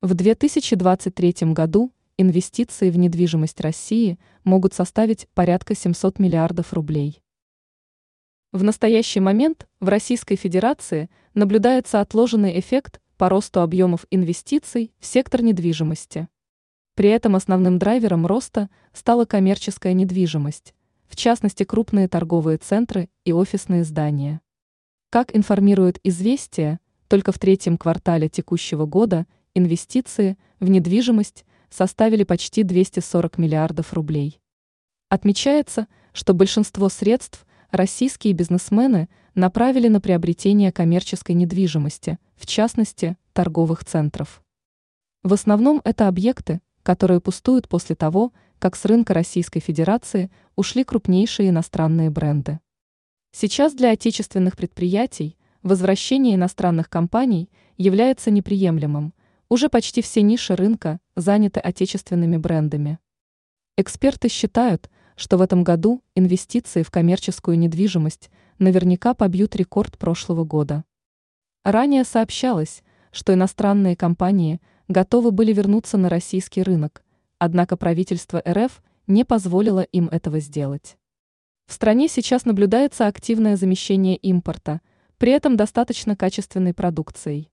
В 2023 году инвестиции в недвижимость России могут составить порядка 700 миллиардов рублей. В настоящий момент в Российской Федерации наблюдается отложенный эффект по росту объемов инвестиций в сектор недвижимости. При этом основным драйвером роста стала коммерческая недвижимость, в частности крупные торговые центры и офисные здания. Как информирует «Известия», только в третьем квартале текущего года инвестиции в недвижимость составили почти 240 миллиардов рублей. Отмечается, что большинство средств российские бизнесмены направили на приобретение коммерческой недвижимости, в частности, торговых центров. В основном это объекты, которые пустуют после того, как с рынка Российской Федерации ушли крупнейшие иностранные бренды. Сейчас для отечественных предприятий возвращение иностранных компаний является неприемлемым, уже почти все ниши рынка заняты отечественными брендами. Эксперты считают, что в этом году инвестиции в коммерческую недвижимость наверняка побьют рекорд прошлого года. Ранее сообщалось, что иностранные компании готовы были вернуться на российский рынок, однако правительство РФ не позволило им этого сделать. В стране сейчас наблюдается активное замещение импорта, при этом достаточно качественной продукцией.